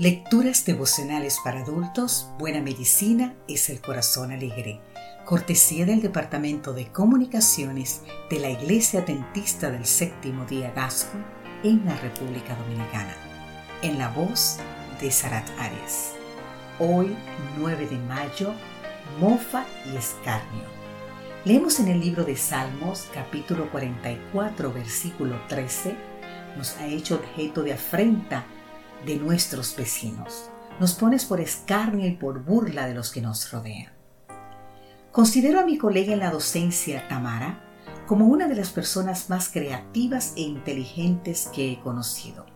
Lecturas devocionales para adultos, Buena Medicina es el Corazón Alegre. Cortesía del Departamento de Comunicaciones de la Iglesia Dentista del Séptimo Día Gasco en la República Dominicana. En la voz de Sarat Arias. Hoy, 9 de mayo, mofa y escarnio. Leemos en el libro de Salmos, capítulo 44, versículo 13, nos ha hecho objeto de afrenta de nuestros vecinos. Nos pones por escarnio y por burla de los que nos rodean. Considero a mi colega en la docencia, Tamara, como una de las personas más creativas e inteligentes que he conocido.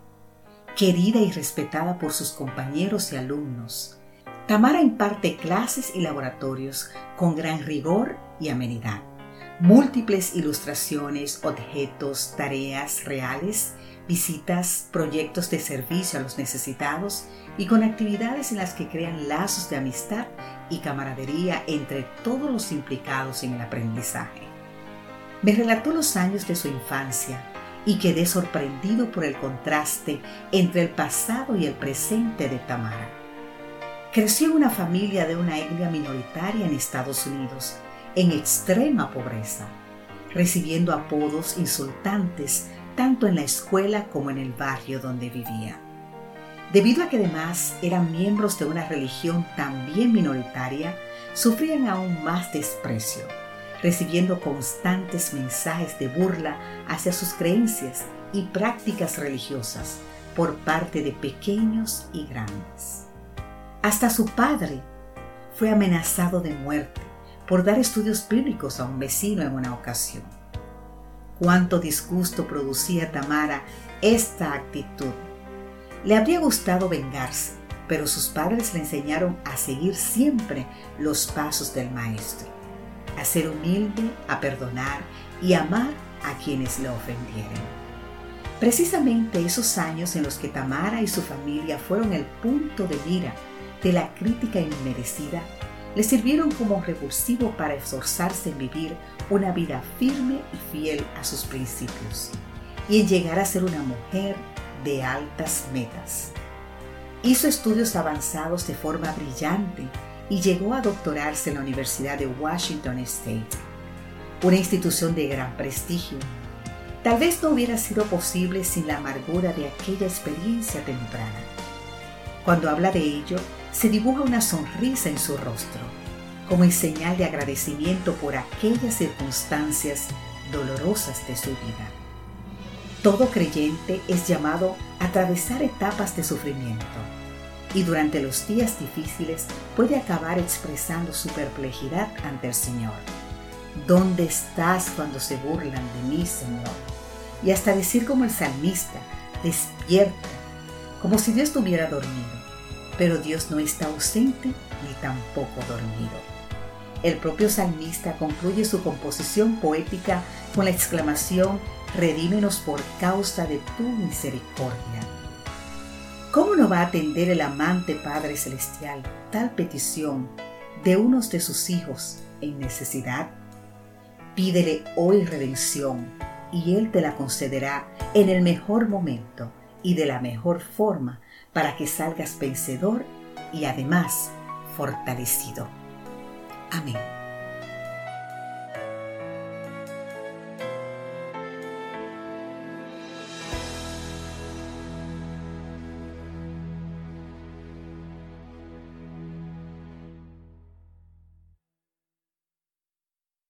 Querida y respetada por sus compañeros y alumnos, Tamara imparte clases y laboratorios con gran rigor y amenidad. Múltiples ilustraciones, objetos, tareas reales visitas, proyectos de servicio a los necesitados y con actividades en las que crean lazos de amistad y camaradería entre todos los implicados en el aprendizaje. Me relató los años de su infancia y quedé sorprendido por el contraste entre el pasado y el presente de Tamara. Creció en una familia de una etnia minoritaria en Estados Unidos, en extrema pobreza, recibiendo apodos insultantes tanto en la escuela como en el barrio donde vivía. Debido a que además eran miembros de una religión también minoritaria, sufrían aún más desprecio, recibiendo constantes mensajes de burla hacia sus creencias y prácticas religiosas por parte de pequeños y grandes. Hasta su padre fue amenazado de muerte por dar estudios bíblicos a un vecino en una ocasión. Cuánto disgusto producía Tamara esta actitud. Le habría gustado vengarse, pero sus padres le enseñaron a seguir siempre los pasos del maestro, a ser humilde, a perdonar y amar a quienes le ofendieren. Precisamente esos años en los que Tamara y su familia fueron el punto de mira de la crítica inmerecida le sirvieron como revulsivo para esforzarse en vivir una vida firme y fiel a sus principios y en llegar a ser una mujer de altas metas. Hizo estudios avanzados de forma brillante y llegó a doctorarse en la Universidad de Washington State, una institución de gran prestigio. Tal vez no hubiera sido posible sin la amargura de aquella experiencia temprana. Cuando habla de ello, se dibuja una sonrisa en su rostro, como en señal de agradecimiento por aquellas circunstancias dolorosas de su vida. Todo creyente es llamado a atravesar etapas de sufrimiento y durante los días difíciles puede acabar expresando su perplejidad ante el Señor. ¿Dónde estás cuando se burlan de mí, Señor? Y hasta decir como el salmista, despierta, como si Dios estuviera dormido pero Dios no está ausente ni tampoco dormido. El propio salmista concluye su composición poética con la exclamación, Redímenos por causa de tu misericordia. ¿Cómo no va a atender el amante Padre Celestial tal petición de unos de sus hijos en necesidad? Pídele hoy redención y Él te la concederá en el mejor momento y de la mejor forma para que salgas vencedor y además fortalecido. Amén.